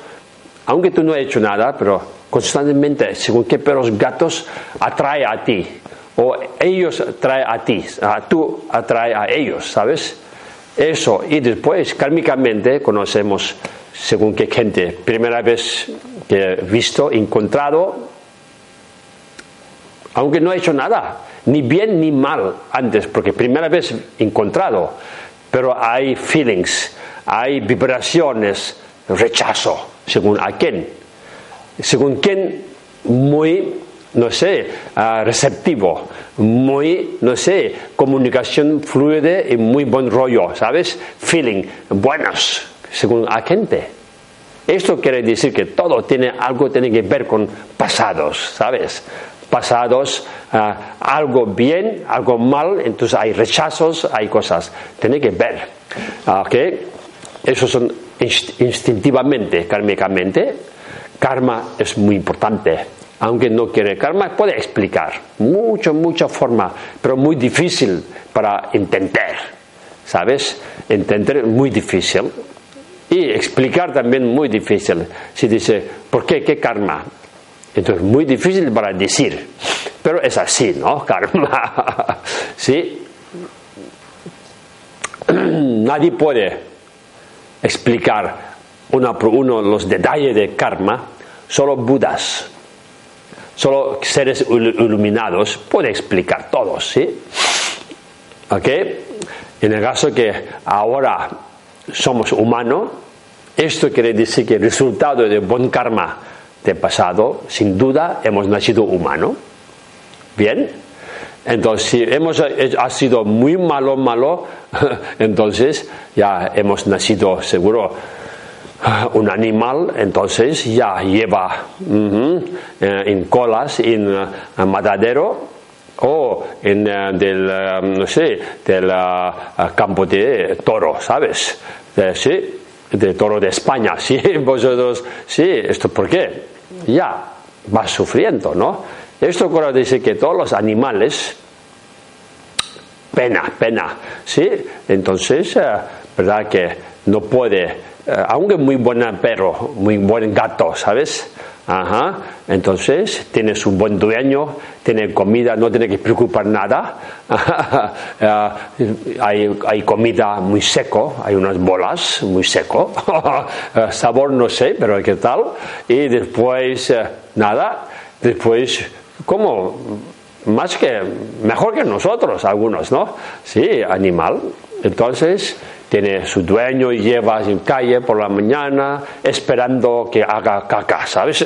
Speaker 1: aunque tú no has hecho nada, pero constantemente, según qué perros, gatos atrae a ti, o ellos atraen a ti, tú atrae a ellos, ¿sabes? Eso, y después, kármicamente, conocemos según qué gente, primera vez que he visto, encontrado, aunque no ha hecho nada, ni bien ni mal antes, porque primera vez encontrado, pero hay feelings, hay vibraciones, rechazo, según a quién, según quién muy, no sé, ah, receptivo, muy, no sé, comunicación fluida y muy buen rollo, ¿sabes? Feeling, buenos, según a gente. Esto quiere decir que todo tiene algo tiene que ver con pasados, ¿sabes? Pasados, ah, algo bien, algo mal, entonces hay rechazos, hay cosas. Tiene que ver. Ah, ¿Ok? Eso son instintivamente, kármicamente. Karma es muy importante. Aunque no quiere karma, puede explicar. Mucho, mucha forma, pero muy difícil para entender. ¿Sabes? Entender muy difícil. Y explicar también muy difícil. Si dice, ¿por qué? ¿Qué karma? Entonces, muy difícil para decir, pero es así, ¿no? Karma. ¿Sí? Nadie puede explicar uno uno los detalles de karma, solo Budas, solo seres iluminados pueden explicar todos, ¿sí? ¿Ok? En el caso que ahora somos humanos, esto quiere decir que el resultado de buen karma de pasado, sin duda hemos nacido humano. Bien, entonces si hemos ha sido muy malo, malo, entonces ya hemos nacido seguro un animal, entonces ya lleva eh, en colas, en, eh, matadero o en eh, del, no sé, del campo de toro, ¿sabes? sí, de toro de España, sí, vosotros, sí, ¿esto por qué? Ya va sufriendo, ¿no? Esto quiere decir que todos los animales, pena, pena, ¿sí? Entonces, eh, ¿verdad? Que no puede, eh, aunque muy buen perro, muy buen gato, ¿sabes? Ajá. Entonces tiene su buen dueño, tiene comida, no tiene que preocupar nada. Eh, hay, comida muy seco, hay unas bolas muy seco. Eh, sabor no sé, pero ¿qué tal? Y después, eh, nada, después, como más que, mejor que nosotros algunos, ¿no? Sí, animal. Entonces, tiene su dueño y lleva en calle por la mañana esperando que haga caca, ¿sabes?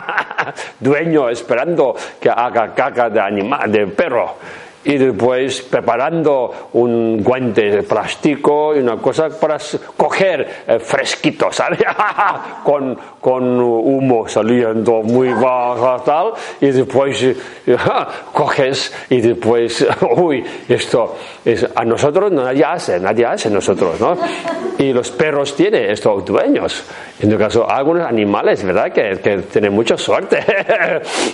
Speaker 1: dueño esperando que haga caca de animal, de perro. Y después preparando un guante de plástico y una cosa para coger eh, fresquito, ¿sabes? con, con humo saliendo muy bajo tal y después eh, coges y después, uy, esto es, a nosotros nadie hace, nadie hace nosotros, ¿no? Y los perros tienen estos dueños. En el caso, algunos animales, ¿verdad? Que, que tienen mucha suerte.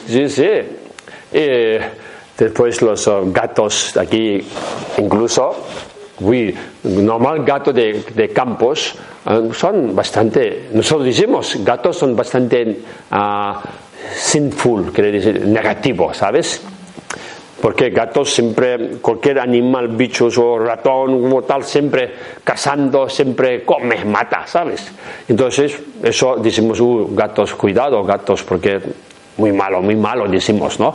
Speaker 1: sí, sí. Y, Después los uh, gatos aquí, incluso, uy, normal gato de, de campos, uh, son bastante, nosotros decimos, gatos son bastante uh, sinful, quiere decir, negativo, ¿sabes? Porque gatos siempre, cualquier animal, bichos o ratón, como tal, siempre cazando, siempre come, mata, ¿sabes? Entonces, eso decimos, uh, gatos, cuidado, gatos, porque muy malo, muy malo, decimos, ¿no?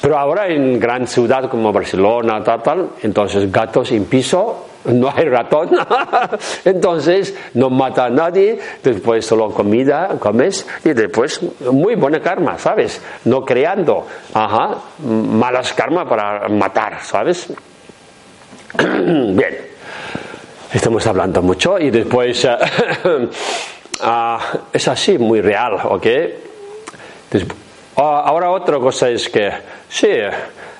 Speaker 1: Pero ahora en gran ciudad como Barcelona, tal, tal, entonces gatos en piso, no hay ratón, entonces no mata a nadie, después solo comida, comes y después muy buena karma, ¿sabes? No creando, ajá, malas karma para matar, ¿sabes? Bien, estamos hablando mucho y después uh, uh, es así, muy real, ¿ok? Después, ahora otra cosa es que, sí,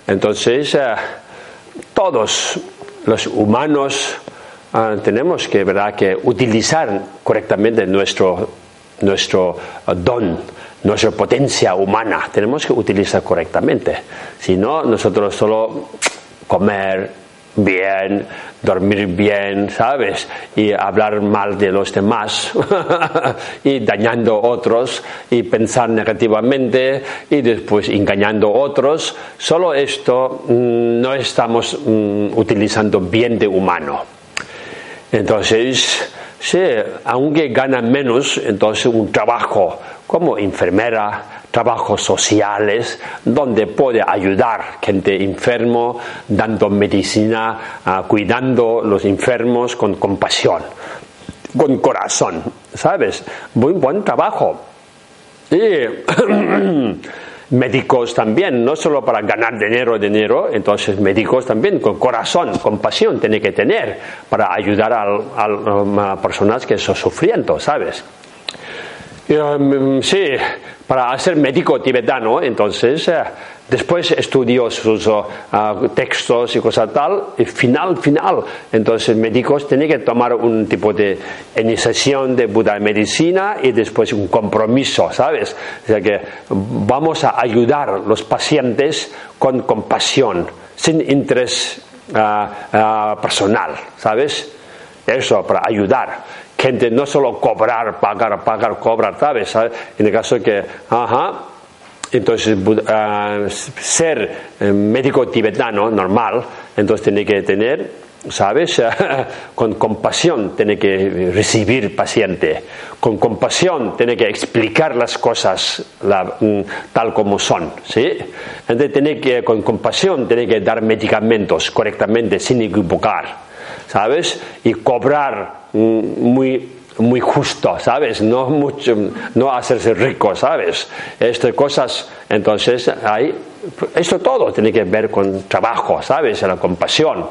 Speaker 1: entonces eh, todos los humanos ah, tenemos que, ¿verdad? que utilizar correctamente nuestro, nuestro ah, don, nuestra potencia humana, tenemos que utilizar correctamente. Si no, nosotros solo comer, bien, dormir bien, ¿sabes? Y hablar mal de los demás y dañando otros y pensar negativamente y después engañando otros. Solo esto mm, no estamos mm, utilizando bien de humano. Entonces, sí, aunque gana menos, entonces un trabajo como enfermera, trabajos sociales donde puede ayudar gente enfermo, dando medicina, uh, cuidando los enfermos con compasión, con corazón, ¿sabes? Muy buen trabajo. Y médicos también, no solo para ganar dinero, dinero, entonces médicos también con corazón, compasión tiene que tener para ayudar a, personas que están sufriendo, ¿sabes? Um, sí, para ser médico tibetano, entonces eh, después estudió sus uh, textos y cosas tal, y final, final, entonces médicos tienen que tomar un tipo de iniciación de Buda medicina y después un compromiso, ¿sabes? O sea que vamos a ayudar a los pacientes con compasión, sin interés uh, personal, ¿sabes? Eso, para ayudar gente no solo cobrar, pagar, pagar, cobrar, ¿sabes? En el caso que, ajá, entonces uh, ser eh, médico tibetano normal, entonces tiene que tener, ¿sabes? con compasión tiene que recibir paciente, con compasión tiene que explicar las cosas la, mm, tal como son, ¿sí? Entonces tiene que, con compasión tiene que dar medicamentos correctamente sin equivocar, ¿sabes? Y cobrar Mm, muy muy justo, ¿sabes? No mucho, no hacerse rico, ¿sabes? Estas cosas, entonces, hay, esto todo tiene que ver con trabajo, ¿sabes? La compasión.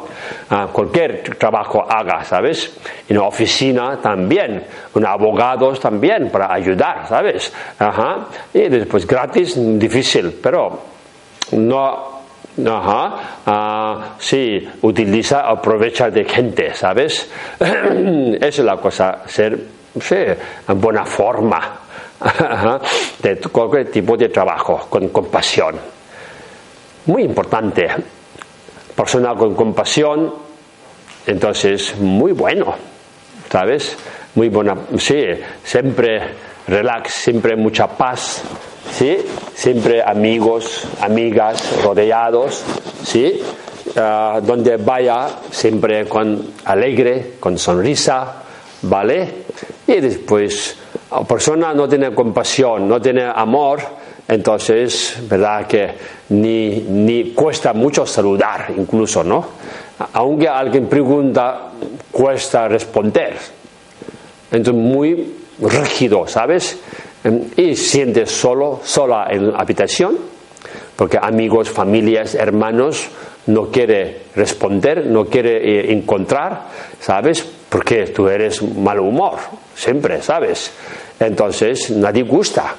Speaker 1: Ah, cualquier trabajo haga, ¿sabes? En una oficina también, con abogados también para ayudar, ¿sabes? Ajá. Y después gratis, difícil, pero no Ajá, ah, sí, utiliza, aprovecha de gente, ¿sabes? Esa es la cosa, ser, sí, en buena forma de cualquier tipo de trabajo, con compasión. Muy importante, persona con compasión, entonces, muy bueno, ¿sabes? Muy buena, sí, siempre relax, siempre mucha paz, ¿sí? Siempre amigos, amigas, rodeados, ¿sí? Uh, donde vaya siempre con alegre, con sonrisa, ¿vale? Y después, la persona no tiene compasión, no tiene amor, entonces, ¿verdad? Que ni, ni cuesta mucho saludar, incluso, ¿no? Aunque alguien pregunta, cuesta responder. Entonces, muy rígido, ¿sabes? Y sientes solo, sola en la habitación, Porque amigos, familias, hermanos no quiere responder, no quiere eh, encontrar, ¿sabes? Porque tú eres mal humor, siempre, ¿sabes? Entonces nadie gusta.